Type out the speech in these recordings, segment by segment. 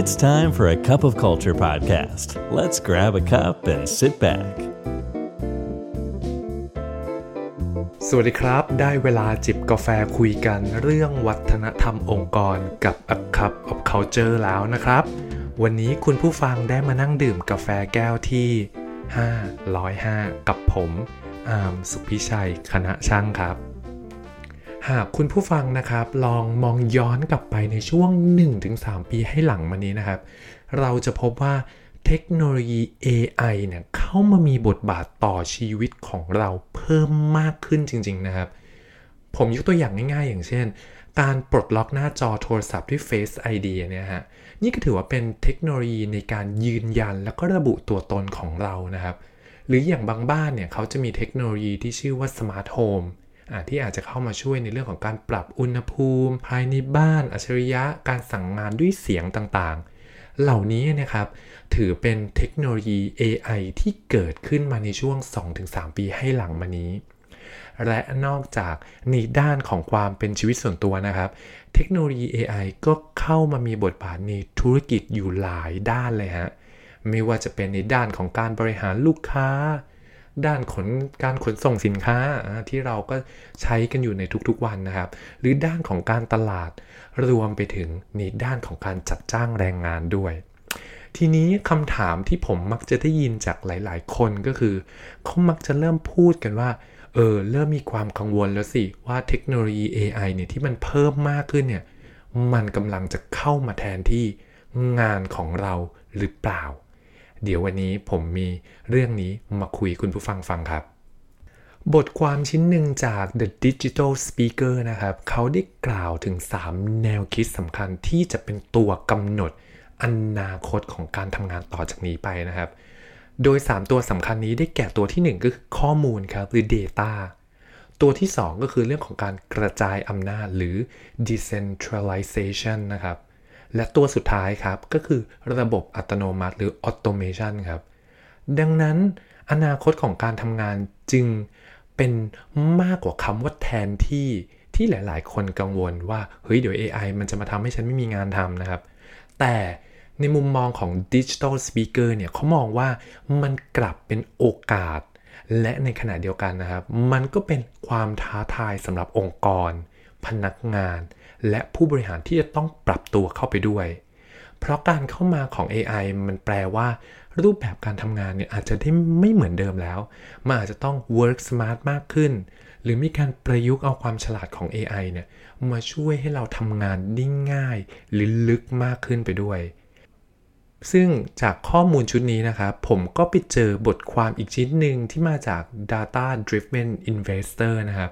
It's time for a cup of culture podcast. Let's grab a cup and sit back. สวัสดีครับ ได้เวลาจิบกาแฟคุยกันเรื่องวัฒนธรรมองค์กรกับ A Cup of Culture แล้วนะครับ วันนี้คุณผู้ฟังได้มานั่งดื่มกาแฟแก้วที่ 505 กับผม อามสุพิชัย คณะช่างครับ หากคุณผู้ฟังนะครับ ลองมองย้อนกลับไปในช่วง 1-3 ปีให้หลังมานี้นะครับ เราจะพบว่าเทคโนโลยี AI เนี่ยเข้ามามีบทบาทต่อชีวิตของเราเพิ่มมากขึ้นจริง ๆ นะครับ ผมยกตัวอย่างง่ายๆ อย่างเช่น การปลดล็อกหน้าจอโทรศัพท์ด้วย Face ID เนี่ยฮะ นี่ก็ถือว่าเป็นเทคโนโลยีในการยืนยันแล้วก็ระบุตัวตนของเรานะครับ หรืออย่างบางบ้านเนี่ยเขาจะมีเทคโนโลยีที่ชื่อว่า Smart Home ที่อาจจะเข้ามาช่วยในเรื่องของการปรับอุณหภูมิ ภายในบ้านอัจฉริยะการสั่งงานด้วยเสียงต่างๆ เหล่านี้นะครับถือเป็นเทคโนโลยี AI ที่เกิดขึ้นมาในช่วง 2-3 ปีให้หลังมานี้ และนอกจากในด้านของความเป็นชีวิตส่วนตัวนะครับ เทคโนโลยี AI ก็เข้ามามีบทบาทในธุรกิจอยู่หลายด้านเลยฮะไม่ว่าจะเป็นในด้านของการบริหารลูกค้า ด้านขนการขนส่งสินค้าที่เราก็ใช้กันอยู่ในทุกๆวันนะครับ หรือด้านของการตลาดรวมไปถึงในด้านของการจัดจ้างแรงงานด้วย ทีนี้คำถามที่ผมมักจะได้ยินจากหลาย ๆ คนก็คือเขามักจะเริ่มพูดกันว่าเออเริ่มมีความกังวลแล้วสิว่าเทคโนโลยี AI เนี่ยที่มันเพิ่มมากขึ้นเนี่ยมันกำลังจะเข้ามาแทนที่งานของเราหรือเปล่า เดี๋ยววันนี้ผมมีเรื่องนี้มาคุยคุณผู้ฟังฟังครับ บทความชิ้นหนึ่งจาก The Digital Speaker นะครับ เขาได้กล่าวถึง 3 แนวคิดสำคัญที่จะเป็นตัวกำหนดอนาคตของการทำงานต่อจากนี้ไปนะครับ โดย 3 ตัวสำคัญนี้ได้แก่ตัวที่ 1 ก็คือข้อมูลครับหรือ Data ตัวที่ 2 ก็คือเรื่องของการกระจายอำนาจหรือ decentralization นะครับ และตัวสุดท้ายครับก็คือระบบอัตโนมัติหรือ automation ครับ ดังนั้นอนาคตของการทำงานจึงเป็นมากกว่าคำว่าแทนที่ที่หลาย ๆ คนกังวลว่า เฮ้ย เดี๋ยว AI มันจะมาทำให้ฉันไม่มีงานทำนะครับ แต่ในมุมมองของ Digital Speaker เนี่ยเขามองว่ามันกลับเป็นโอกาส และในขณะเดียวกันนะครับ มันก็เป็นความท้าทายสำหรับองค์กร พนักงาน และผู้บริหารที่จะต้องปรับตัวเข้าไปด้วย เพราะการเข้ามาของ AI มันแปลว่ารูปแบบการทำงานเนี่ยอาจจะได้ไม่เหมือนเดิมแล้วมันอาจจะต้อง work smart มากขึ้น หรือมีการประยุกต์เอาความฉลาดของ AI เนี่ยมาช่วยให้เราทำงานได้ง่าย หรือลึกมากขึ้นไปด้วย ซึ่งจากข้อมูลชุดนี้นะครับ ผมก็ไปเจอบทความอีกชิ้นหนึ่งที่มาจาก Data Driven Investor นะครับ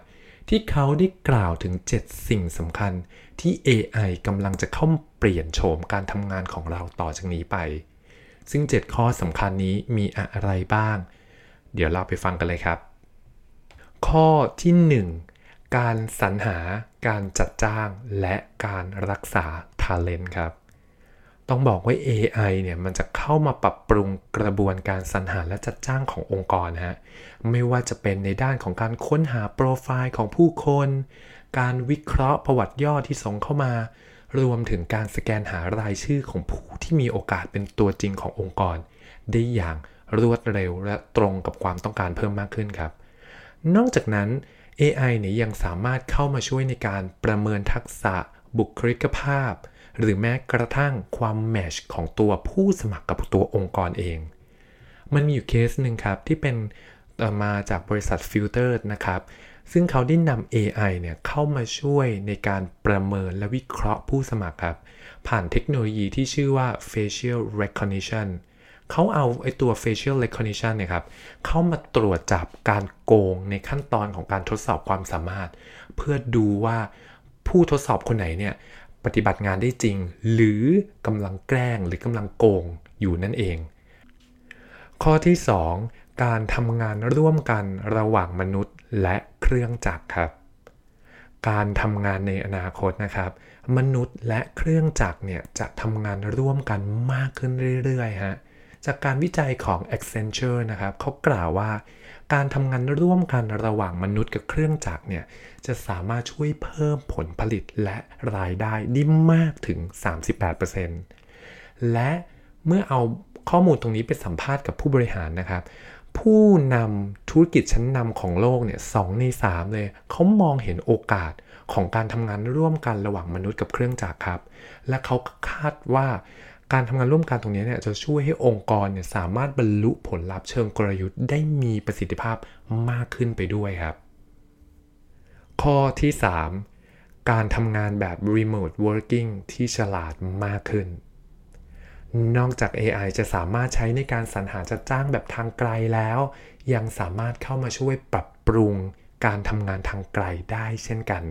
ที่เขาได้กล่าวถึง 7 สิ่งสำคัญที่ AI กำลังจะเข้าเปลี่ยนโฉมการทำงานของเราต่อจากนี้ไป ซึ่ง 7 ข้อสำคัญนี้มีอะไรบ้าง เดี๋ยวเราไปฟังกันเลยครับ ข้อที่ 1 การสรรหา การจัดจ้าง และการรักษา talent ครับ ต้องบอกว่า AI เนี่ยมันจะเข้ามาปรับปรุงกระบวนการสรรหาและจัดจ้างขององค์กรฮะ ไม่ว่าจะเป็นในด้านของการค้นหาโปรไฟล์ของผู้คน การวิเคราะห์ประวัติย่อที่ส่งเข้ามา รวมถึงการสแกนหารายชื่อของผู้ที่มีโอกาสเป็นตัวจริงขององค์กร ได้อย่างรวดเร็วและตรงกับความต้องการเพิ่มมากขึ้นครับ นอกจากนั้น AI เนี่ยยังสามารถเข้ามาช่วยในการประเมินทักษะบุคลิกภาพ หรือแม้กระทั่งความ match ของตัวผู้สมัครกับตัวองค์กรเอง มันมีอยู่เคสหนึ่งครับ ที่เป็นมาจากบริษัท Filtered นะครับ ซึ่งเขาได้นำ AI เนี่ยเข้ามาช่วยในการประเมินและวิเคราะห์ผู้สมัครครับ ผ่านเทคโนโลยีที่ชื่อว่า facial recognition เขาเอาไอตัว facial recognition เนี่ยครับ เข้ามาตรวจจับการโกงในขั้นตอนของการทดสอบความสามารถ เพื่อดูว่าผู้ทดสอบคนไหนเนี่ย ปฏิบัติงานได้จริง หรือกำลังแกล้งหรือกำลังโกงอยู่นั่นเอง ข้อที่ 2 การทำงานร่วมกันระหว่างมนุษย์และเครื่องจักรครับ การทำงานในอนาคตนะครับ มนุษย์และเครื่องจักรเนี่ยจะทำงานร่วมกันมากขึ้นเรื่อยๆฮะจากการวิจัยของ Accenture นะครับเขากล่าวว่าการทำงานร่วมกันระหว่างมนุษย์กับเครื่องจักรเนี่ยจะสามารถช่วยเพิ่มผลผลิตและรายได้ได้มากถึง 38%แและเมื่อเอาข้อมูลตรงนี้ไปสัมภาษณ์กับผู้บริหารนะครับ ผู้นำธุรกิจชั้นนำของโลกเนี่ยสใน 3 เลยเขามองเห็นโอกาสของการทำงานร่วมกันระหว่างมนุษย์กับเครื่องจักรครับ และเขาคาดว่า การทำงานร่วมกันตรงนี้เนี่ยจะช่วยให้องค์กรเนี่ยสามารถบรรลุผลลัพธ์เชิงกลยุทธ์ได้มีประสิทธิภาพมากขึ้นไปด้วยครับ ข้อที่ 3 การทำงานแบบ remote working ที่ฉลาดมากขึ้น นอกจาก AI จะสามารถใช้ในการสรรหาจัดจ้างแบบทางไกลแล้ว ยังสามารถเข้ามาช่วยปรับปรุงการทำงานทางไกลได้เช่นกัน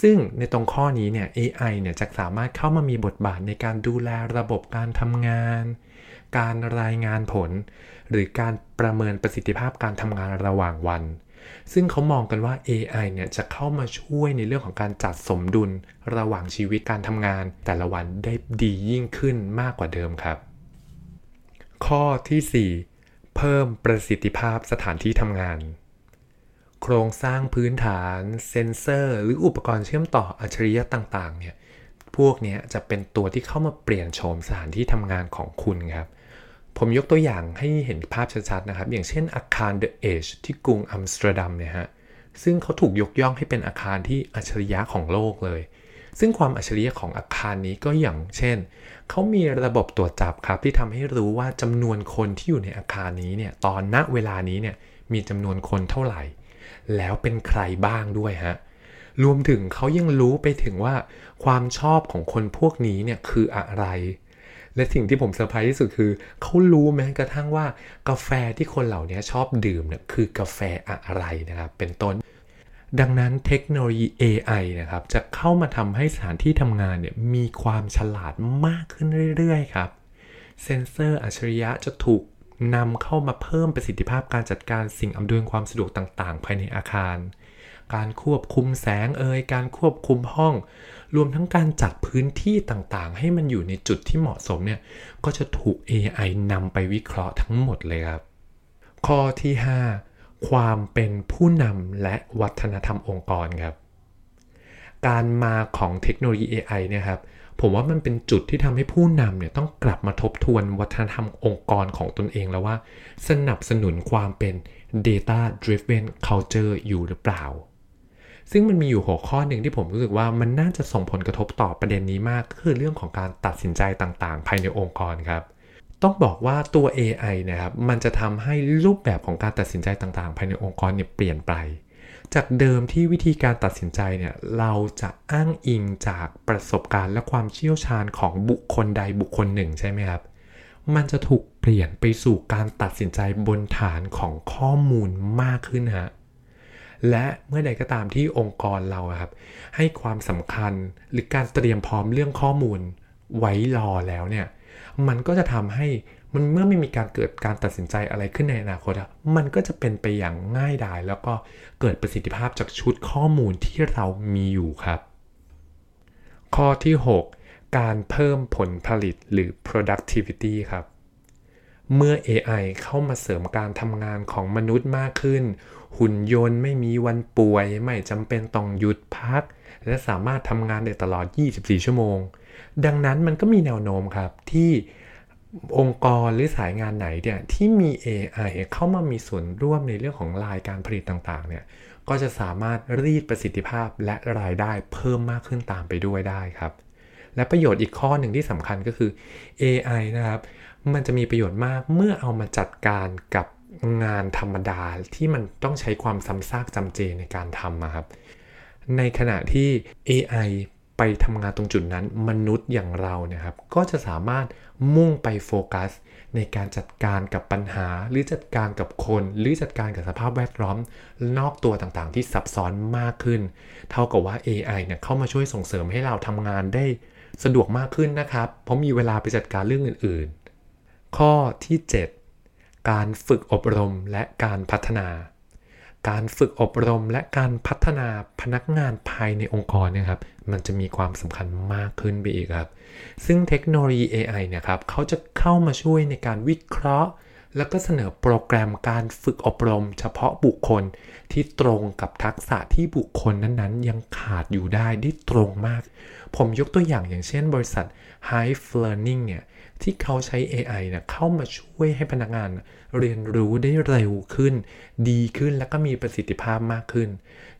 ซึ่งในตรงข้อนี้เนี่ย AI เนี่ยจะสามารถเข้ามามีบทบาทในการดูแลระบบการทำงาน การรายงานผล หรือการประเมินประสิทธิภาพการทำงานระหว่างวัน ซึ่งเขามองกันว่า AI เนี่ยจะเข้ามาช่วยในเรื่องของการจัดสมดุลระหว่างชีวิตการทำงาน แต่ละวันได้ดียิ่งขึ้นมากกว่าเดิมครับ ข้อที่ 4 เพิ่มประสิทธิภาพสถานที่ทำงาน โครงสร้างพื้นฐานเซนเซอร์ หรืออุปกรณ์เชื่อมต่ออัจฉริยะต่างๆเนี่ยพวกนี้จะเป็นตัวที่เข้ามาเปลี่ยนโฉมสถานที่ทำงานของคุณครับ ผมยกตัวอย่างให้เห็นภาพชัดๆนะครับ อย่างเช่นอาคาร The Edge ที่กรุงอัมสเตอร์ดัมเนี่ยฮะซึ่งเขาถูกยกย่องให้เป็นอาคารที่อัจฉริยะของโลกเลย ซึ่งความอัจฉริยะของอาคารนี้ก็อย่างเช่น เขามีระบบตรวจจับครับที่ทำให้รู้ว่าจำนวนคนที่อยู่ในอาคารนี้เนี่ยตอนณเวลานี้เนี่ยมีจำนวนคนเท่าไหร่ แล้วเป็นใครบ้างด้วยฮะรวมถึงเขายังรู้ไปถึงว่าความชอบของคนพวกนี้เนี่ยคืออะไร และสิ่งที่ผมเซอร์ไพรส์ที่สุดคือเขารู้แม้กระทั่งว่ากาแฟที่คนเหล่านี้ชอบดื่มเนี่ยคือกาแฟอะไรนะครับเป็นต้น ดังนั้นเทคโนโลยี AI นะครับจะเข้ามาทำให้สถานที่ทำงานเนี่ยมีความฉลาดมากขึ้นเรื่อยๆครับเซนเซอร์อัจฉริยะจะถูก นำเข้ามาเพิ่มประสิทธิภาพการจัดการสิ่งอำนวยความสะดวกต่าง ๆ ภายในอาคาร การควบคุมแสงเอ่ยการควบคุมห้อง รวมทั้งการจัดพื้นที่ต่างๆ ให้มันอยู่ในจุดที่เหมาะสมเนี่ย ก็จะถูก AI นำไปวิเคราะห์ทั้งหมดเลยครับ ข้อที่ 5 ความเป็นผู้นำและวัฒนธรรมองค์กรครับ การมาของเทคโนโลยี AI เนี่ยครับ ผมว่ามันเป็นจุดที่ทำให้ผู้นำเนี่ยต้องกลับมาทบทวนวัฒนธรรมองค์กรของตนเองแล้วว่า สนับสนุนความเป็น data driven culture อยู่หรือเปล่า ซึ่งมันมีอยู่หัวข้อหนึ่งที่ผมรู้สึกว่ามันน่าจะส่งผลกระทบต่อประเด็นนี้มากคือเรื่องของการตัดสินใจต่างๆ ภายในองค์กรครับต้องบอกว่าตัว AI นะครับ มันจะทำให้รูปแบบของการตัดสินใจต่างๆ ภายในองค์กรเนี่ยเปลี่ยนไป จากเดิมที่วิธีการตัดสินใจเนี่ยเราจะอ้างอิงจากประสบการณ์และความเชี่ยวชาญของบุคคลใดบุคคลหนึ่งใช่ไหมครับ มันจะถูกเปลี่ยนไปสู่การตัดสินใจบนฐานของข้อมูลมากขึ้นฮะและเมื่อใดก็ตามที่องค์กรเราครับ ให้ความสำคัญหรือการเตรียมพร้อมเรื่องข้อมูลไว้รอแล้วเนี่ย มันก็จะทำให้มันเมื่อไม่มีการเกิดการตัดสินใจอะไรขึ้นในอนาคตอะมันก็จะเป็นไปอย่างง่ายดาย แล้วก็เกิดประสิทธิภาพจากชุดข้อมูลที่เรามีอยู่ครับ ข้อที่ 6 การเพิ่มผลผลิตหรือ productivity ครับ เมื่อ AI เข้ามาเสริมการทำงานของมนุษย์มากขึ้น หุ่นยนต์ไม่มีวันป่วย ไม่จำเป็นต้องหยุดพัก และสามารถทำงานได้ตลอด 24 ชั่วโมง ดังนั้นมันก็มีแนวโน้มครับที่องค์กรหรือสายงานไหนเนี่ยที่มี AI เข้ามามีส่วนร่วมในเรื่องของรายการผลิตต่างๆเนี่ยก็จะสามารถรีดประสิทธิภาพและรายได้เพิ่มมากขึ้นตามไปด้วยได้ครับ และประโยชน์อีกข้อหนึ่งที่สำคัญก็คือ AI นะครับ มันจะมีประโยชน์มากเมื่อเอามาจัดการกับงานธรรมดาที่มันต้องใช้ความซ้ำซากจำเจในการทำครับ ในขณะที่ AI ไปทำงานตรงจุดนั้น มนุษย์อย่างเราเนี่ยครับก็จะสามารถมุ่งไปโฟกัส ในการจัดการกับปัญหา หรือจัดการกับคน หรือจัดการกับสภาพแวดล้อม นอกตัวต่างๆ ที่ซับซ้อนมากขึ้น เท่ากับว่า AI เนี่ยเข้ามาช่วยส่งเสริมให้เราทำงานได้สะดวกมากขึ้นนะครับ เพราะมีเวลาไปจัดการเรื่องอื่นๆ ข้อที่ 7 การฝึกอบรมและการพัฒนา การฝึกอบรมและการพัฒนาพนักงานภายในองค์กรนะครับ มันจะมีความสำคัญมากขึ้นไปอีกครับ ซึ่งเทคโนโลยี AI เนี่ยครับเขาจะเข้ามาช่วยในการวิเคราะห์ แล้วก็เสนอโปรแกรมการฝึกอบรม เฉพาะบุคคลที่ตรงกับทักษะที่บุคคลนั้นๆ ยังขาดอยู่ได้ได้ตรงมาก ผมยกตัวอย่างอย่างเช่นบริษัท Hive Learning เนี่ย ที่เขาใช้ AI เนี่ยเข้ามาช่วยให้พนักงาน เรียนรู้ได้เร็วขึ้น ดีขึ้นและก็มีประสิทธิภาพมากขึ้น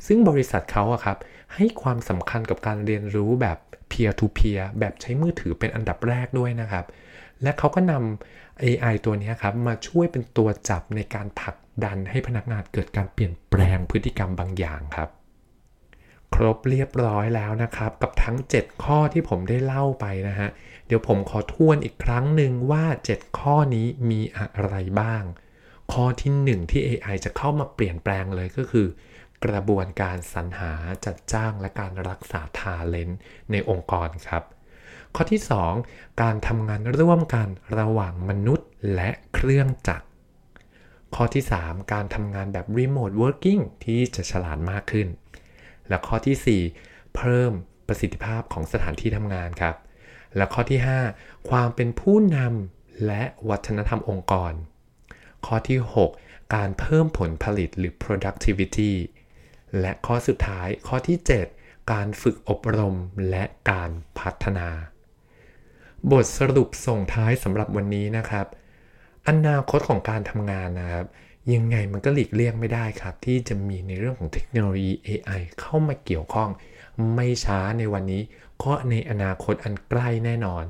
ซึ่งบริษัทเขาอะครับให้ความสำคัญกับการเรียนรู้แบบ peer to peer แบบใช้มือถือเป็นอันดับแรกด้วยนะครับ และเขาก็นำ AI ตัวนี้ครับมาช่วยเป็นตัวจับในการผลักดันให้พนักงานเกิดการเปลี่ยนแปลงพฤติกรรมบางอย่างครับ ครบเรียบร้อยแล้วนะครับ กับทั้ง 7 ข้อที่ผมได้เล่าไปนะฮะ เดี๋ยวผมขอทวนอีกครั้งหนึ่งว่า 7 ข้อนี้มีอะไรบ้าง ข้อที่1ที่ AI จะเข้ามาเปลี่ยนแปลงเลยก็คือ กระบวนการสรรหาจัดจ้างและการรักษาทาเลนต์ในองค์กรครับ ข้อที่ 2 การทำงานร่วมกันระหว่างมนุษย์และเครื่องจักร ข้อที่ 3 การทำงานแบบ Remote Working ที่จะฉลาดมากขึ้น และข้อที่ 4 เพิ่มประสิทธิภาพของสถานที่ทำงานครับ และข้อที่ 5 ความเป็นผู้นำและวัฒนธรรมองค์กร ข้อที่ 6 การเพิ่มผลผลิตหรือ productivity และข้อสุดท้ายข้อที่ 7 การฝึกอบรมและการพัฒนา บทสรุปส่งท้ายสำหรับวันนี้นะครับ อนาคตของการทำงานนะครับ ยังไงมันก็หลีกเลี่ยงไม่ได้ครับ ที่จะมีในเรื่องของเทคโนโลยี AI เข้ามาเกี่ยวข้อง ไม่ช้าในวันนี้ก็ในอนาคตอันใกล้แน่นอน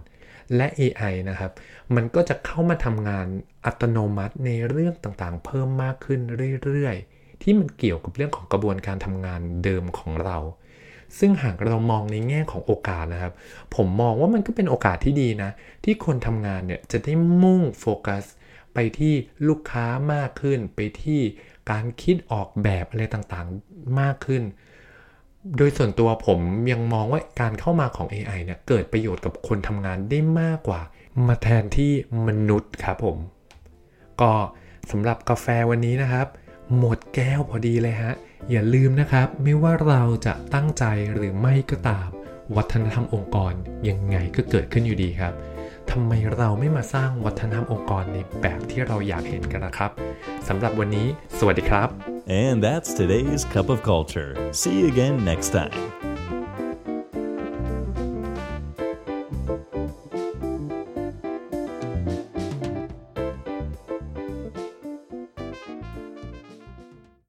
และ AI นะครับ มันก็จะเข้ามาทำงานอัตโนมัติในเรื่องต่างๆ เพิ่มมากขึ้นเรื่อยๆ ที่มันเกี่ยวกับเรื่องของกระบวนการทำงานเดิมของเรา ซึ่งหากเรามองในแง่ของโอกาสนะครับ ผมมองว่ามันก็เป็นโอกาสที่ดีนะ ที่คนทำงานเนี่ยจะได้มุ่งโฟกัส ไปที่ลูกค้ามากขึ้น ไปที่การคิดออกแบบอะไรต่างๆมากขึ้น โดยส่วนตัวผมยังมองว่าการเข้ามาของ AI เนี่ยเกิดประโยชน์กับคนทำงานได้มากกว่า มาแทนที่มนุษย์ครับผม ก็สำหรับกาแฟวันนี้นะครับ หมดแก้วพอดีเลยฮะ อย่าลืมนะครับ ไม่ว่าเราจะตั้งใจหรือไม่ก็ตาม วัฒนธรรมองค์กรยังไงก็เกิดขึ้นอยู่ดีครับ ทำไมเราไม่มาสร้างวัฒนธรรมองค์กรในแบบที่เราอยากเห็นกันนะครับสำหรับวันนี้ สวัสดีครับ And that's today's Cup of Culture. See you again next time.